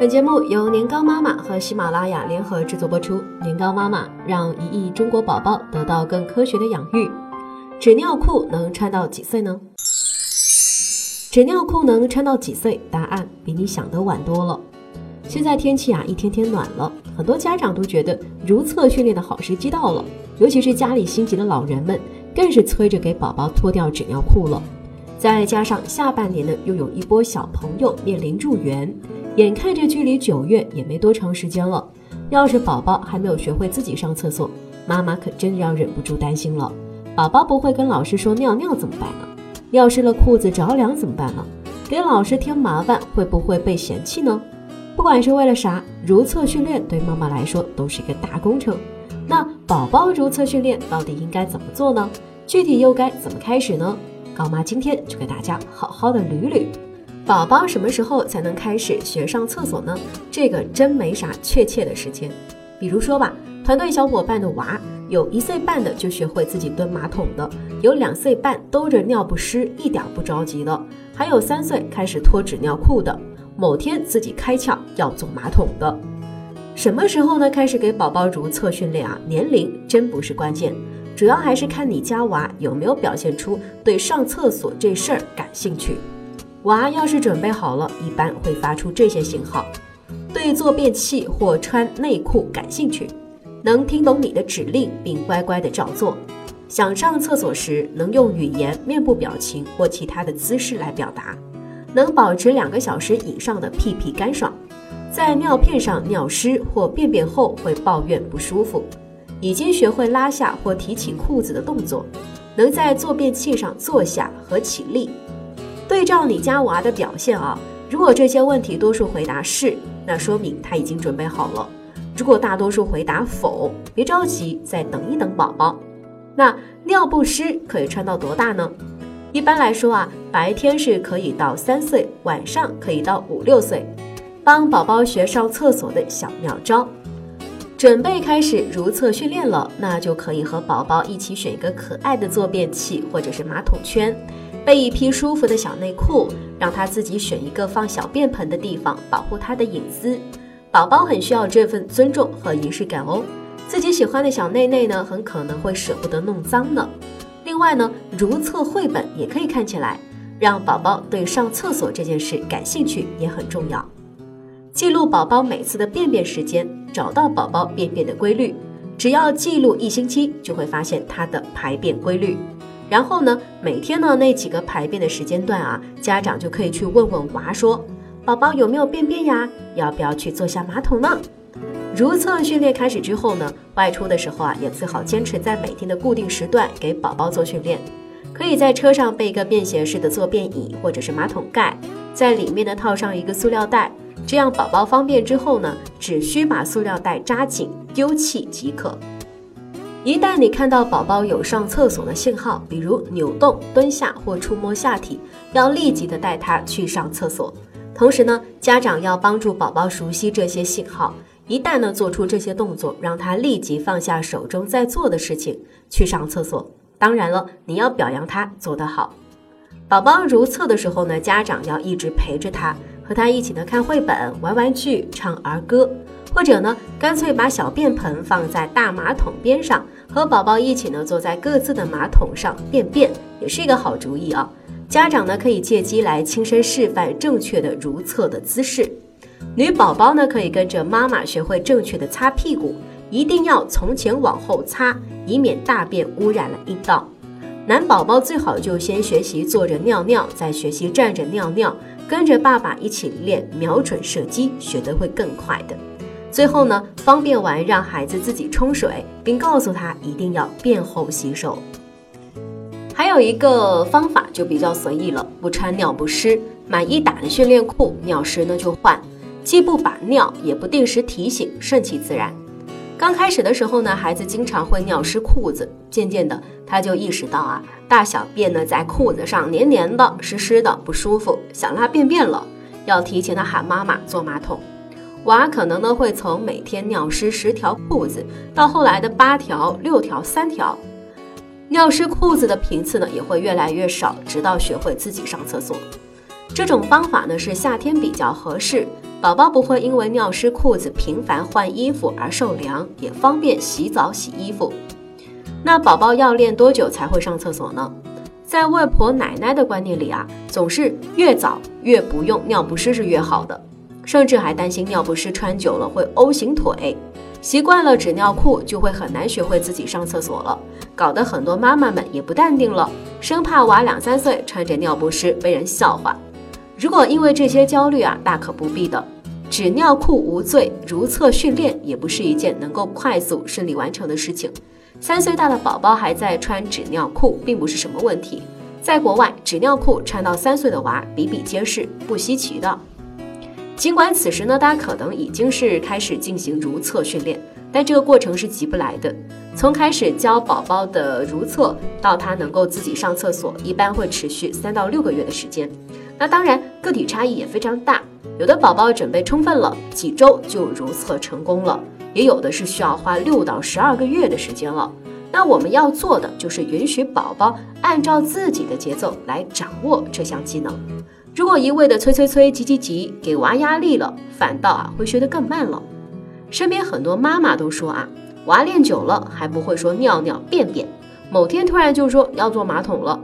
本节目由年糕妈妈和喜马拉雅联合制作播出。年糕妈妈让一亿中国宝宝得到更科学的养育。纸尿裤能穿到几岁呢？纸尿裤能穿到几岁？答案比你想的晚多了。现在天气啊，一天天暖了，很多家长都觉得如厕训练的好时机到了，尤其是家里心急的老人们，更是催着给宝宝脱掉纸尿裤了。再加上下半年呢，又有一波小朋友面临入园，眼看着距离九月也没多长时间了。要是宝宝还没有学会自己上厕所，妈妈可真要忍不住担心了。宝宝不会跟老师说尿尿怎么办呢？尿湿了裤子着凉怎么办呢？给老师添麻烦会不会被嫌弃呢？不管是为了啥，如厕训练对妈妈来说都是一个大工程。那宝宝如厕训练到底应该怎么做呢？具体又该怎么开始呢？高妈今天就给大家好好的捋捋，宝宝什么时候才能开始学上厕所呢？这个真没啥确切的时间。比如说吧，团队小伙伴的娃有一岁半的就学会自己蹲马桶的，有两岁半兜着尿不湿一点不着急的，还有三岁开始脱纸尿裤的，某天自己开窍要坐马桶的。什么时候呢？开始给宝宝如厕训练啊？年龄真不是关键。主要还是看你家娃有没有表现出对上厕所这事儿感兴趣。娃要是准备好了，一般会发出这些信号：对坐便器或穿内裤感兴趣，能听懂你的指令并乖乖的照做。想上厕所时，能用语言、面部表情或其他的姿势来表达。能保持两个小时以上的屁屁干爽，在尿片上尿湿或便便后会抱怨不舒服。已经学会拉下或提起裤子的动作，能在坐便器上坐下和起立。对照你家娃的表现啊，如果这些问题多数回答是，那说明他已经准备好了；如果大多数回答否，别着急，再等一等宝宝。那尿不湿可以穿到多大呢？一般来说啊，白天是可以到三岁，晚上可以到五六岁。帮宝宝学上厕所的小妙招。准备开始如厕训练了，那就可以和宝宝一起选一个可爱的坐便器或者是马桶圈，备一批舒服的小内裤，让他自己选一个放小便盆的地方，保护他的隐私。宝宝很需要这份尊重和仪式感哦。自己喜欢的小内内呢，很可能会舍不得弄脏呢。另外呢，如厕绘本也可以看起来，让宝宝对上厕所这件事感兴趣也很重要。记录宝宝每次的便便时间，找到宝宝便便的规律。只要记录一星期，就会发现它的排便规律。然后呢，每天呢那几个排便的时间段啊，家长就可以去问问娃说：“宝宝有没有便便呀？要不要去坐下马桶呢？”如厕训练开始之后呢，外出的时候啊，也最好坚持在每天的固定时段给宝宝做训练。可以在车上备一个便携式的坐便椅或者是马桶盖，在里面呢套上一个塑料袋。这样宝宝方便之后呢，只需把塑料袋扎紧丢弃即可。一旦你看到宝宝有上厕所的信号，比如扭动、蹲下或触摸下体，要立即的带他去上厕所。同时呢，家长要帮助宝宝熟悉这些信号，一旦呢做出这些动作，让他立即放下手中在做的事情去上厕所。当然了，你要表扬他做得好。宝宝如厕的时候呢，家长要一直陪着他。和他一起呢看绘本、玩玩具、唱儿歌，或者呢干脆把小便盆放在大马桶边上，和宝宝一起呢坐在各自的马桶上便便，也是一个好主意啊。家长呢可以借机来亲身示范正确的如厕的姿势。女宝宝呢可以跟着妈妈学会正确的擦屁股，一定要从前往后擦，以免大便污染了阴道。男宝宝最好就先学习坐着尿尿，再学习站着尿尿。跟着爸爸一起练瞄准射击，学得会更快的。最后呢，方便完让孩子自己冲水，并告诉他一定要便后洗手。还有一个方法就比较随意了，不穿尿不湿，买一打的训练裤，尿湿呢就换，既不把尿，也不定时提醒，顺其自然。刚开始的时候呢，孩子经常会尿湿裤子，渐渐的他就意识到啊，大小便呢在裤子上黏黏的、湿湿的，不舒服，想拉便便了，要提前的喊妈妈坐马桶。娃可能呢会从每天尿湿十条裤子，到后来的八条、六条、三条，尿湿裤子的频次呢也会越来越少，直到学会自己上厕所。这种方法呢是夏天比较合适，宝宝不会因为尿湿裤子频繁换衣服而受凉，也方便洗澡洗衣服。那宝宝要练多久才会上厕所呢？在外婆奶奶的观念里啊，总是越早越不用尿不湿是越好的，甚至还担心尿不湿穿久了会 O 型腿。习惯了纸尿裤，就会很难学会自己上厕所了，搞得很多妈妈们也不淡定了，生怕娃两三岁穿着尿不湿被人笑话。如果因为这些焦虑啊，大可不必的。纸尿裤无罪，如厕训练也不是一件能够快速顺利完成的事情。三岁大的宝宝还在穿纸尿裤，并不是什么问题。在国外，纸尿裤穿到三岁的娃比比皆是，不稀奇的。尽管此时呢，大家可能已经是开始进行如厕训练，但这个过程是急不来的。从开始教宝宝的如厕到他能够自己上厕所，一般会持续三到六个月的时间。那当然，个体差异也非常大，有的宝宝准备充分了，几周就如厕成功了，也有的是需要花六到十二个月的时间了。那我们要做的就是允许宝宝按照自己的节奏来掌握这项技能。如果一味的催催催、急急急，给娃压力了，反倒啊会学得更慢了。身边很多妈妈都说啊，娃练久了还不会说尿尿便便，某天突然就说要坐马桶了，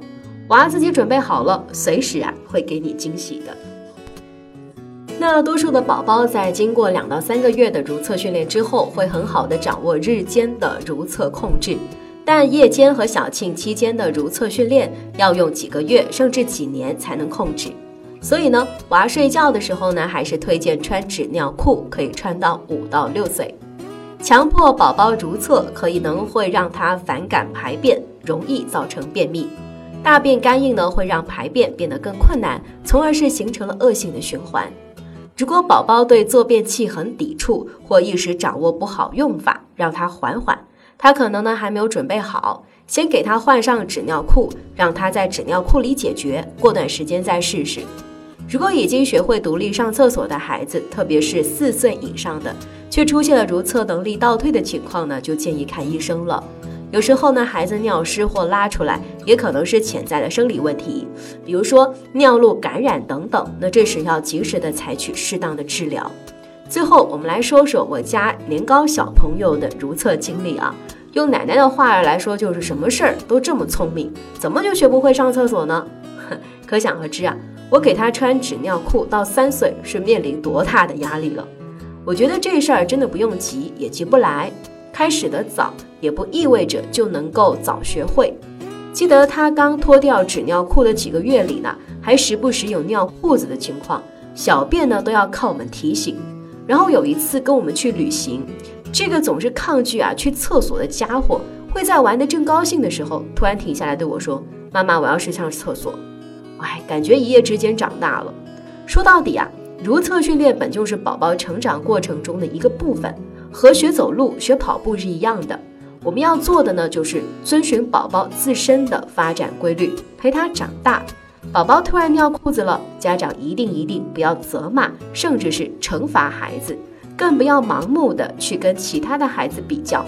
娃自己准备好了，随时啊会给你惊喜的。那多数的宝宝在经过两到三个月的如厕训练之后，会很好的掌握日间的如厕控制，但夜间和小庆期间的如厕训练要用几个月甚至几年才能控制。所以呢，娃睡觉的时候呢，还是推荐穿纸尿裤，可以穿到五到六岁。强迫宝宝如厕，可以能会让他反感排便，容易造成便秘。大便干硬呢，会让排便变得更困难，从而是形成了恶性的循环。如果宝宝对坐便器很抵触，或一时掌握不好用法，让他缓缓，他可能呢还没有准备好。先给他换上纸尿裤，让他在纸尿裤里解决，过段时间再试试。如果已经学会独立上厕所的孩子，特别是四岁以上的，却出现了如厕能力倒退的情况呢，就建议看医生了。有时候呢，孩子尿湿或拉出来，也可能是潜在的生理问题，比如说尿路感染等等。那这时要及时的采取适当的治疗。最后，我们来说说我家年糕小朋友的如厕经历啊。用奶奶的话来说，就是什么事儿都这么聪明，怎么就学不会上厕所呢？可想而知啊。我给他穿纸尿裤到三岁是面临多大的压力了？我觉得这事儿真的不用急，也急不来。开始的早也不意味着就能够早学会。记得他刚脱掉纸尿裤的几个月里呢，还时不时有尿裤子的情况，小便呢都要靠我们提醒。然后有一次跟我们去旅行，这个总是抗拒啊去厕所的家伙，会在玩的正高兴的时候，突然停下来对我说：“妈妈，我要去上厕所。”哎，感觉一夜之间长大了。说到底啊，如厕训练本就是宝宝成长过程中的一个部分，和学走路、学跑步是一样的。我们要做的呢，就是遵循宝宝自身的发展规律，陪他长大。宝宝突然尿裤子了，家长一定一定不要责骂，甚至是惩罚孩子，更不要盲目的去跟其他的孩子比较。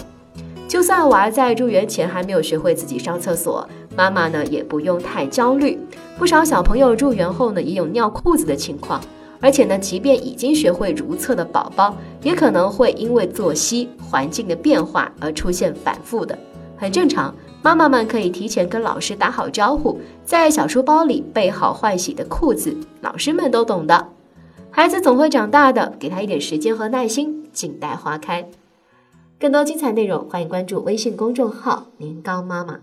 就算娃在入园前还没有学会自己上厕所，妈妈呢也不用太焦虑。不少小朋友入园后呢，也有尿裤子的情况，而且呢，即便已经学会如厕的宝宝，也可能会因为作息环境的变化而出现反复的，很正常。妈妈们可以提前跟老师打好招呼，在小书包里备好换洗的裤子，老师们都懂的。孩子总会长大的，给他一点时间和耐心，静待花开。更多精彩内容，欢迎关注微信公众号“年糕妈妈”。